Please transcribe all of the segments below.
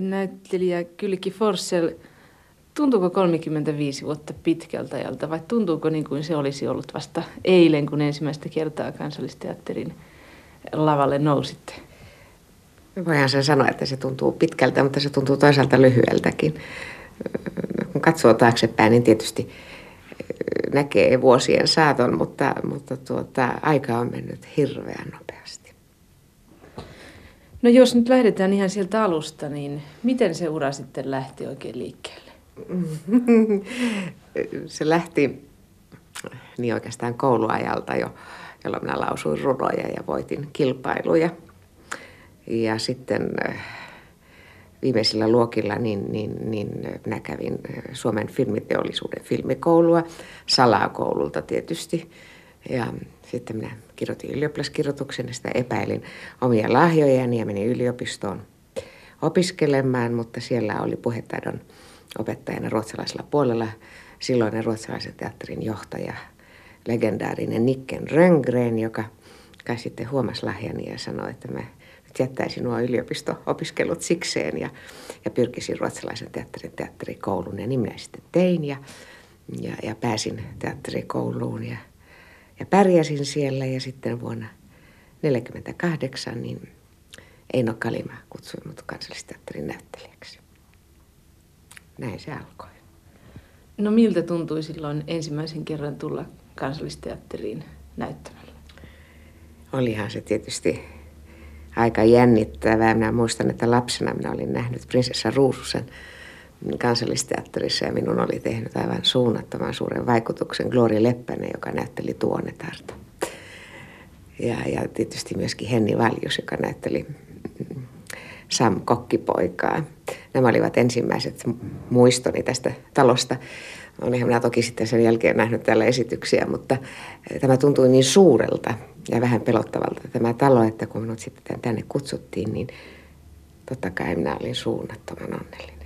näyttelijä Kylki Forssell, tuntuuko 35 vuotta pitkältä ajalta vai tuntuuko niin kuin se olisi ollut vasta eilen, kun ensimmäistä kertaa kansallisteatterin lavalle nousitte? Voihan sen sanoa, että se tuntuu pitkältä, mutta se tuntuu toisaalta lyhyeltäkin. Kun katsoo taaksepäin, niin tietysti näkee vuosien saaton, mutta, mutta tuota, aika on mennyt hirveän nopeasti. No jos nyt lähdetään ihan sieltä alusta, niin miten se ura sitten lähti oikein liikkeelle? se lähti niin oikeastaan kouluajalta jo, jolloin minä lausuin runoja ja voitin kilpailuja. Ja sitten viimeisillä luokilla niin, niin, niin minä kävin Suomen filmiteollisuuden filmikoulua, salakoululta tietysti. Ja sitten minä kirjoitin ylioppilaskirjoituksen ja sitä epäilin omia lahjojani ja menin yliopistoon opiskelemaan, mutta siellä oli puhetaidon opettajana ruotsalaisella puolella silloinen ruotsalaisen teatterin johtaja, legendaarinen Nicken Rönngren, joka kai sitten huomasi lahjani ja sanoi, että mä nyt jättäisin nuo yliopisto-opiskelut sikseen ja, ja pyrkisin ruotsalaisen teatterin teatterikouluun. Ja niin minä sitten tein ja, ja, ja pääsin teatterikouluun ja, ja pärjäsin siellä ja sitten vuonna 1948 niin Eino Kalima kutsui minut kansallisteatterin näyttelijäksi. Näin se alkoi. No miltä tuntui silloin ensimmäisen kerran tulla kansallisteatteriin näyttämällä? Olihan se tietysti aika jännittävää. Minä muistan, että lapsena minä olin nähnyt prinsessa Ruususen kansallisteatterissa ja minun oli tehnyt aivan suunnattoman suuren vaikutuksen Gloria Leppänen, joka näytteli Tuonetarta. Ja, ja tietysti myöskin Henni Valjus, joka näytteli Sam Kokkipoikaa. Nämä olivat ensimmäiset muistoni tästä talosta. Olinhan minä toki sitten sen jälkeen nähnyt täällä esityksiä, mutta tämä tuntui niin suurelta ja vähän pelottavalta tämä talo, että kun minut sitten tänne kutsuttiin, niin totta kai minä olin suunnattoman onnellinen.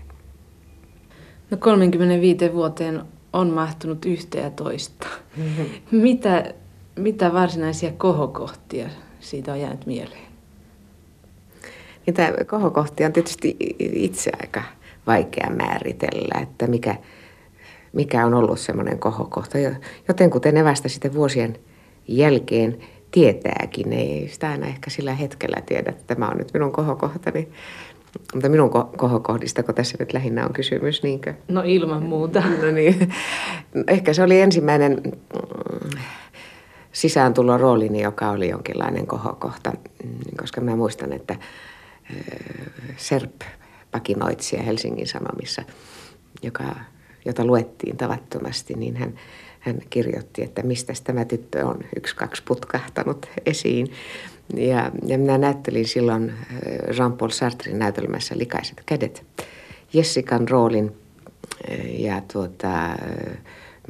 No 35 vuoteen on mahtunut yhtä ja toista. Mm-hmm. Mitä, mitä varsinaisia kohokohtia siitä on jäänyt mieleen? Niitä kohokohtia on tietysti itse aika vaikea määritellä, että mikä, mikä on ollut semmoinen kohokohta. Joten kuten evästä sitten vuosien jälkeen tietääkin, ei sitä aina ehkä sillä hetkellä tiedä, että tämä on nyt minun kohokohtani. Mutta minun kohokohdista, kun tässä nyt lähinnä on kysymys, niinkö? No ilman muuta. No niin. Ehkä se oli ensimmäinen mm, sisääntulo roolini, joka oli jonkinlainen kohokohta, mm, koska mä muistan, että Serp-pakinoitsija Helsingin Sanomissa, joka, jota luettiin tavattomasti, niin hän, hän kirjoitti, että mistä tämä tyttö on yksi, kaksi putkahtanut esiin. Ja, ja minä näyttelin silloin Jean-Paul Sartrin näytelmässä Likaiset kädet Jessikan roolin ja tuota,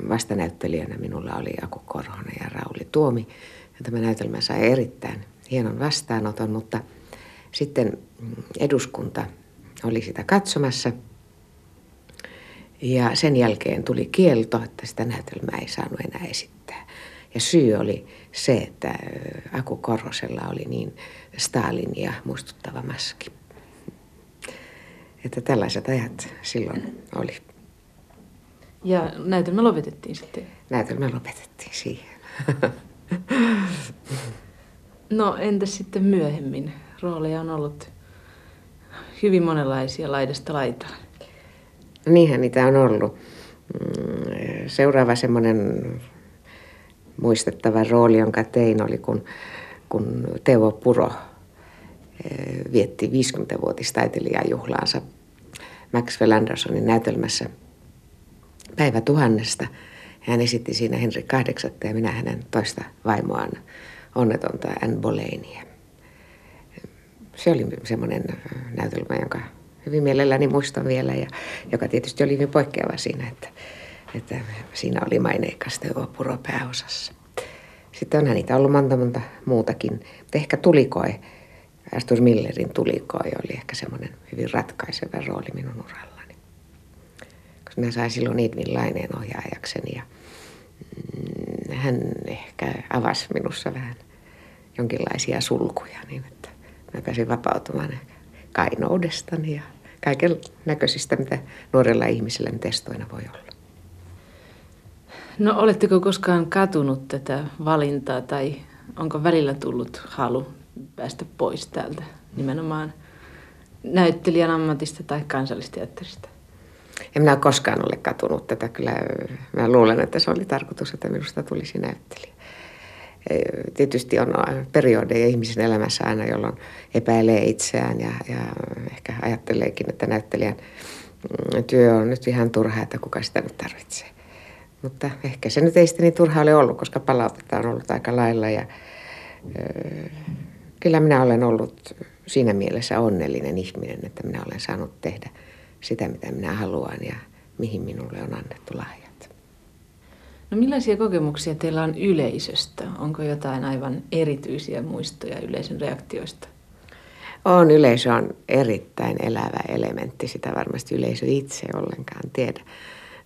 vastanäyttelijänä minulla oli Aku Korhonen ja Rauli Tuomi. Ja tämä näytelmä sai erittäin hienon vastaanoton, mutta – sitten eduskunta oli sitä katsomassa. Ja sen jälkeen tuli kielto, että sitä näytelmää ei saanut enää esittää. Ja syy oli se, että Aku Korhosella oli niin Stalinia muistuttava maski. Että tällaiset ajat silloin oli. Ja näytelmä lopetettiin sitten? Näytelmä lopetettiin siihen. no entäs sitten myöhemmin? rooleja on ollut hyvin monenlaisia laidasta laitaan. Niinhän niitä on ollut. Mm, seuraava semmoinen muistettava rooli, jonka tein, oli kun, kun Teo Puro eh, vietti 50-vuotistaiteilijajuhlaansa Maxwell Andersonin näytelmässä päivä tuhannesta. Hän esitti siinä Henri kahdeksatta ja minä hänen toista vaimoaan onnetonta Anne Boleynia se oli semmoinen näytelmä, jonka hyvin mielelläni muistan vielä ja joka tietysti oli hyvin poikkeava siinä, että, että siinä oli maineikas Teuvo Puro pääosassa. Sitten onhan niitä ollut monta monta muutakin, mutta ehkä tulikoe, Astor Millerin tulikoe oli ehkä semmoinen hyvin ratkaiseva rooli minun urallani. Koska minä sain silloin Edvin Laineen ohjaajakseni ja mm, hän ehkä avasi minussa vähän jonkinlaisia sulkuja niin, että Mä pääsin vapautumaan kainoudestani ja kaiken näköisistä, mitä nuorella ihmisellä nyt estoina voi olla. No oletteko koskaan katunut tätä valintaa tai onko välillä tullut halu päästä pois täältä nimenomaan näyttelijän ammatista tai kansallisteatterista? En minä koskaan ole katunut tätä. Kyllä mä luulen, että se oli tarkoitus, että minusta tulisi näyttelijä. Tietysti on periodeja ihmisen elämässä aina, jolloin epäilee itseään ja, ja ehkä ajatteleekin, että näyttelijän mm, työ on nyt ihan turha, että kuka sitä nyt tarvitsee. Mutta ehkä se nyt ei sitten niin turha ole ollut, koska palautetta on ollut aika lailla ja kyllä minä olen ollut siinä mielessä onnellinen ihminen, että minä olen saanut tehdä sitä, mitä minä haluan ja mihin minulle on annettu lahjat. No millaisia kokemuksia teillä on yleisöstä? Onko jotain aivan erityisiä muistoja yleisön reaktioista? On, yleisö on erittäin elävä elementti, sitä varmasti yleisö itse ollenkaan tiedä.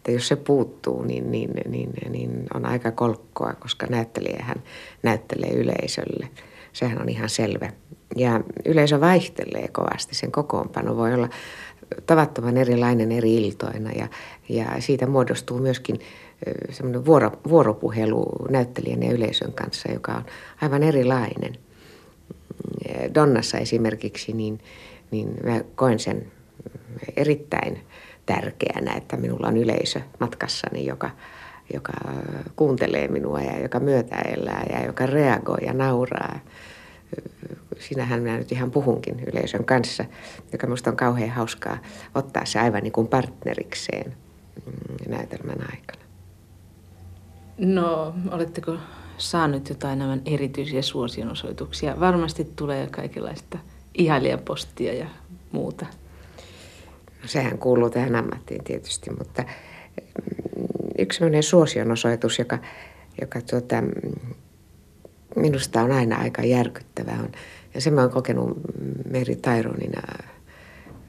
Että jos se puuttuu, niin, niin, niin, niin on aika kolkkoa, koska näyttelijähän näyttelee yleisölle. Sehän on ihan selvä. Ja yleisö vaihtelee kovasti, sen kokoonpano voi olla tavattoman erilainen eri iltoina ja, ja siitä muodostuu myöskin semmoinen vuoro, vuoropuhelu näyttelijän ja yleisön kanssa, joka on aivan erilainen. Donnassa esimerkiksi, niin, niin mä koen sen erittäin tärkeänä, että minulla on yleisö matkassani, joka, joka kuuntelee minua ja joka myötäelää ja joka reagoi ja nauraa sinähän minä nyt ihan puhunkin yleisön kanssa, joka minusta on kauhean hauskaa ottaa se aivan niin kuin partnerikseen mm, näytelmän aikana. No, oletteko saanut jotain aivan erityisiä suosionosoituksia? Varmasti tulee kaikenlaista ihailijapostia ja muuta. Sehän kuuluu tähän ammattiin tietysti, mutta mm, yksi sellainen suosionosoitus, joka, joka tuota, minusta on aina aika järkyttävää. On, ja sen mä oon kokenut Meri Taironina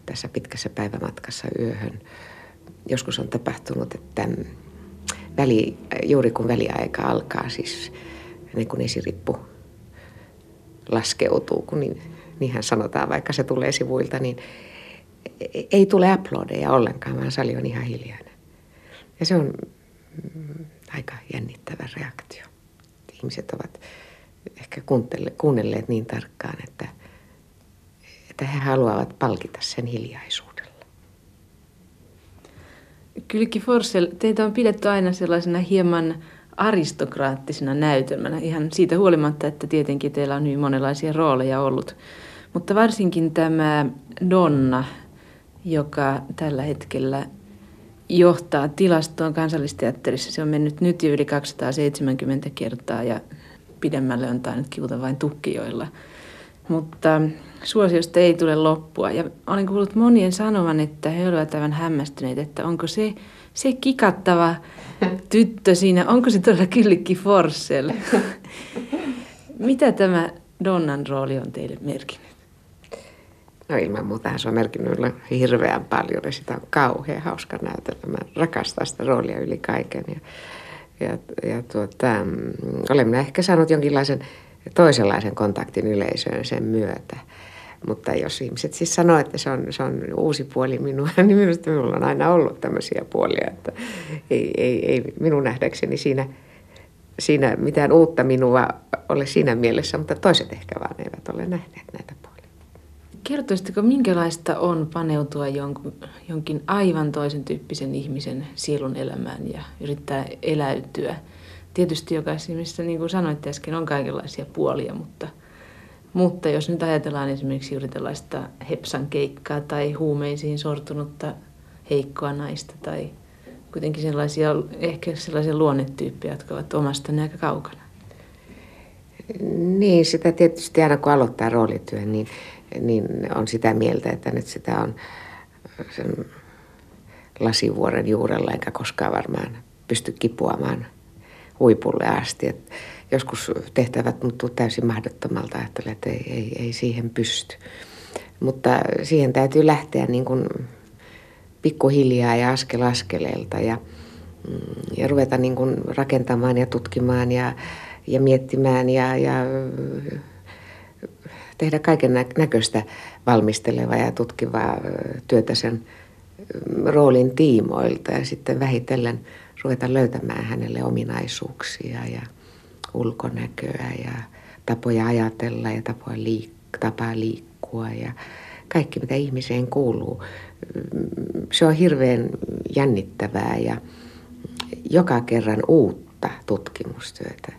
tässä pitkässä päivämatkassa yöhön. Joskus on tapahtunut, että väli, juuri kun väliaika alkaa, siis niin kun esirippu laskeutuu, kun niin, niinhän sanotaan, vaikka se tulee sivuilta, niin ei tule aplodeja ollenkaan, vaan sali on ihan hiljainen. Ja se on aika jännittävä reaktio. Ihmiset ovat ehkä kuunnelleet niin tarkkaan, että, että he haluavat palkita sen hiljaisuudella. Kylki Forsell, teitä on pidetty aina sellaisena hieman aristokraattisena näytelmänä, ihan siitä huolimatta, että tietenkin teillä on hyvin monenlaisia rooleja ollut. Mutta varsinkin tämä Donna, joka tällä hetkellä johtaa tilastoon kansallisteatterissa. Se on mennyt nyt jo yli 270 kertaa ja pidemmälle on tainnut kivuta vain tukkijoilla. Mutta suosiosta ei tule loppua. Ja olen kuullut monien sanovan, että he olivat aivan hämmästyneet, että onko se, se kikattava tyttö siinä, onko se todella Kyllikki Forssell? Mitä tämä Donnan rooli on teille merkinnyt? No ilman muuta se on merkinnyt hirveän paljon ja sitä on kauhean hauska näytellä. Mä rakastan sitä roolia yli kaiken. Ja ja, ja tuota, mm, olen minä ehkä saanut jonkinlaisen toisenlaisen kontaktin yleisöön sen myötä. Mutta jos ihmiset siis sanoo, että se on, se on uusi puoli minua, niin minusta minulla on aina ollut tämmöisiä puolia, että ei, ei, ei minun nähdäkseni siinä, siinä mitään uutta minua ole siinä mielessä, mutta toiset ehkä vaan eivät ole nähneet näitä puolia. Kertoisitteko, minkälaista on paneutua jonkun, jonkin aivan toisen tyyppisen ihmisen sielun elämään ja yrittää eläytyä? Tietysti jokaisessa ihmisessä, niin kuin sanoitte äsken, on kaikenlaisia puolia, mutta, mutta jos nyt ajatellaan esimerkiksi juuri tällaista hepsan keikkaa tai huumeisiin sortunutta heikkoa naista tai kuitenkin sellaisia, ehkä sellaisia luonnetyyppejä, jotka ovat omasta aika kaukana. Niin, sitä tietysti aina kun aloittaa roolityön, niin niin on sitä mieltä, että nyt sitä on sen lasivuoren juurella, enkä koskaan varmaan pysty kipuamaan huipulle asti. Et joskus tehtävät muuttuu täysin mahdottomalta, että ei, ei, ei siihen pysty. Mutta siihen täytyy lähteä niin kuin pikkuhiljaa ja askel askeleelta ja, mm, ja ruveta niin kuin rakentamaan ja tutkimaan ja, ja miettimään ja, ja tehdä kaiken näköistä valmistelevaa ja tutkivaa työtä sen roolin tiimoilta ja sitten vähitellen ruveta löytämään hänelle ominaisuuksia ja ulkonäköä ja tapoja ajatella ja tapoja liik- tapaa liikkua ja kaikki mitä ihmiseen kuuluu. Se on hirveän jännittävää ja joka kerran uutta tutkimustyötä,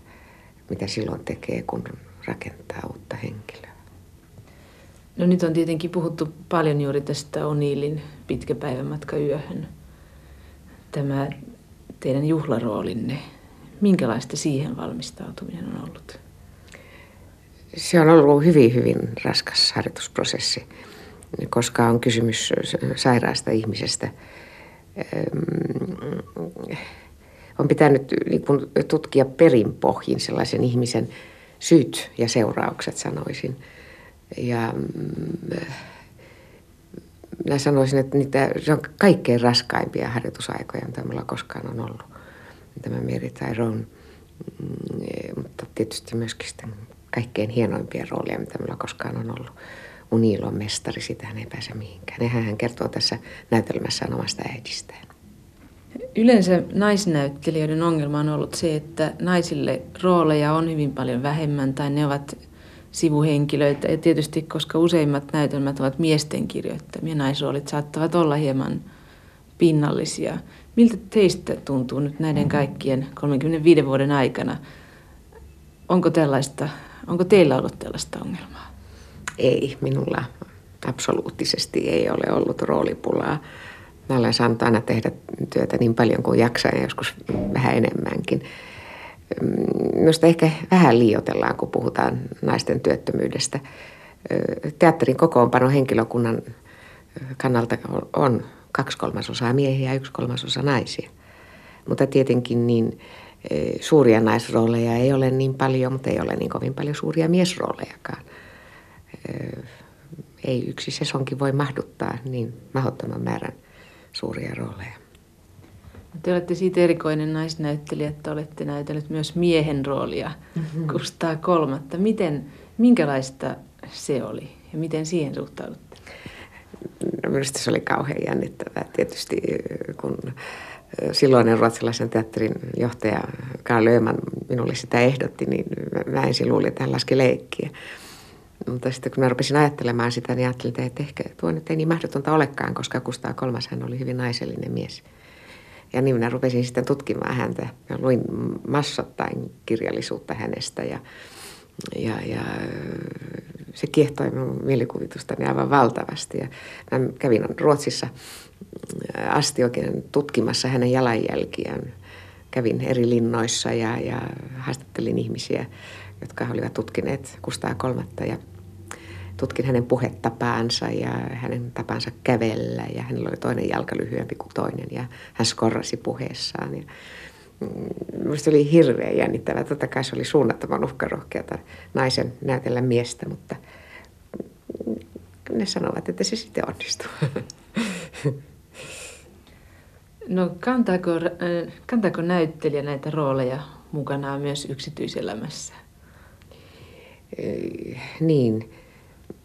mitä silloin tekee, kun rakentaa uutta henkilöä. No nyt on tietenkin puhuttu paljon juuri tästä Oniilin pitkä päivämatka yöhön. Tämä teidän juhlaroolinne, minkälaista siihen valmistautuminen on ollut? Se on ollut hyvin, hyvin raskas harjoitusprosessi, koska on kysymys sairaasta ihmisestä. On pitänyt niin tutkia perinpohjin sellaisen ihmisen syyt ja seuraukset, sanoisin. Ja mm, minä sanoisin, että niitä, se on kaikkein raskaimpia harjoitusaikoja, mitä minulla koskaan on ollut. Tämä Tyrone, mm, mutta tietysti myöskin sitten kaikkein hienoimpia roolia, mitä minulla koskaan on ollut. Unilon mestari, sitä hän ei pääse mihinkään. Nehän hän kertoo tässä näytelmässään omasta äidistään. Yleensä naisnäyttelijöiden ongelma on ollut se, että naisille rooleja on hyvin paljon vähemmän tai ne ovat sivuhenkilöitä. Ja tietysti, koska useimmat näytelmät ovat miesten kirjoittamia, naisroolit saattavat olla hieman pinnallisia. Miltä teistä tuntuu nyt näiden kaikkien 35 vuoden aikana? Onko, tällaista, onko teillä ollut tällaista ongelmaa? Ei, minulla absoluuttisesti ei ole ollut roolipulaa. Mä olen saanut aina tehdä työtä niin paljon kuin jaksaa ja joskus vähän enemmänkin. Minusta ehkä vähän liiotellaan, kun puhutaan naisten työttömyydestä. Teatterin kokoonpano henkilökunnan kannalta on kaksi kolmasosaa miehiä ja yksi kolmasosa naisia. Mutta tietenkin niin suuria naisrooleja ei ole niin paljon, mutta ei ole niin kovin paljon suuria miesroolejakaan. Ei yksi sesonkin voi mahduttaa niin mahdottoman määrän suuria rooleja. Te olette siitä erikoinen naisnäyttelijä, että olette näytellyt myös miehen roolia mm-hmm. Kustaa kolmatta. Miten, minkälaista se oli ja miten siihen suhtaudutte? No, minusta se oli kauhean jännittävää tietysti, kun silloinen ruotsalaisen teatterin johtaja Karl Lööman minulle sitä ehdotti, niin mä ensin luulin, että hän laski leikkiä. Mutta sitten kun mä rupesin ajattelemaan sitä, niin ajattelin, että ehkä tuo nyt ei niin mahdotonta olekaan, koska Kustaa kolmas hän oli hyvin naisellinen mies. Ja niin minä rupesin sitten tutkimaan häntä. Ja luin massattain kirjallisuutta hänestä ja, ja, ja se kiehtoi minun mielikuvitustani aivan valtavasti. Ja mä kävin Ruotsissa asti oikein tutkimassa hänen jalanjälkiään. Kävin eri linnoissa ja, ja haastattelin ihmisiä, jotka olivat tutkineet Kustaa kolmatta ja tutkin hänen puhetapaansa ja hänen tapansa kävellä ja hänellä oli toinen jalka lyhyempi kuin toinen ja hän skorrasi puheessaan. Ja mm, Minusta oli hirveän jännittävää. Totta kai se oli suunnattoman uhkarohkeata naisen näytellä miestä, mutta ne sanovat, että se sitten onnistuu. No kantaako, äh, kantaako näyttelijä näitä rooleja mukanaan myös yksityiselämässä? Niin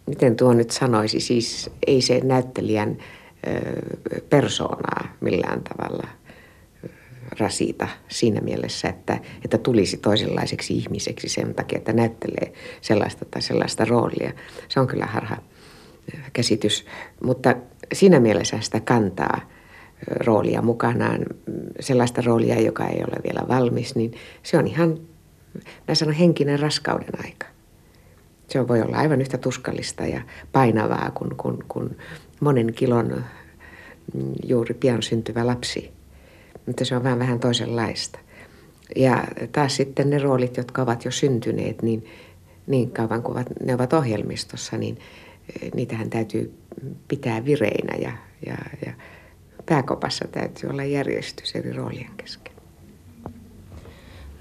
miten tuo nyt sanoisi, siis ei se näyttelijän persoonaa millään tavalla rasita siinä mielessä, että, että tulisi toisenlaiseksi ihmiseksi sen takia, että näyttelee sellaista tai sellaista roolia. Se on kyllä harha käsitys, mutta siinä mielessä sitä kantaa roolia mukanaan, sellaista roolia, joka ei ole vielä valmis, niin se on ihan, mä sanon, henkinen raskauden aika se voi olla aivan yhtä tuskallista ja painavaa kuin, kuin, kuin monen kilon mm, juuri pian syntyvä lapsi. Mutta se on vähän vähän toisenlaista. Ja taas sitten ne roolit, jotka ovat jo syntyneet, niin niin kauan kuin ne ovat ohjelmistossa, niin eh, niitähän täytyy pitää vireinä ja, ja, ja pääkopassa täytyy olla järjestys eri roolien kesken.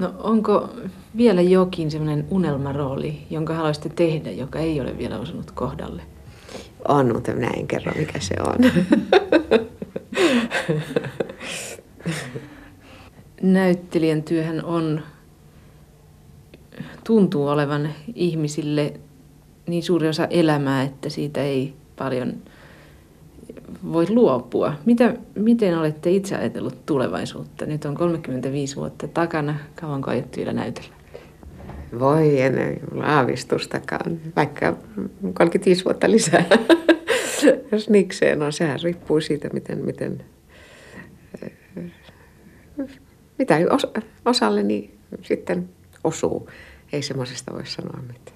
No onko vielä jokin semmoinen unelmarooli, jonka haluaisitte tehdä, joka ei ole vielä osunut kohdalle? On, mutta minä en kerro, mikä se on. Näyttelijän työhän on, tuntuu olevan ihmisille niin suuri osa elämää, että siitä ei paljon voi luopua. Mitä, miten olette itse ajatellut tulevaisuutta? Nyt on 35 vuotta takana. Kauanko aiot vielä näytellä? Voi, en aavistustakaan, vaikka 35 vuotta lisää. Jos nikseen on, sehän riippuu siitä, miten, miten mitä os, osalleni sitten osuu. Ei semmoisesta voi sanoa mitään.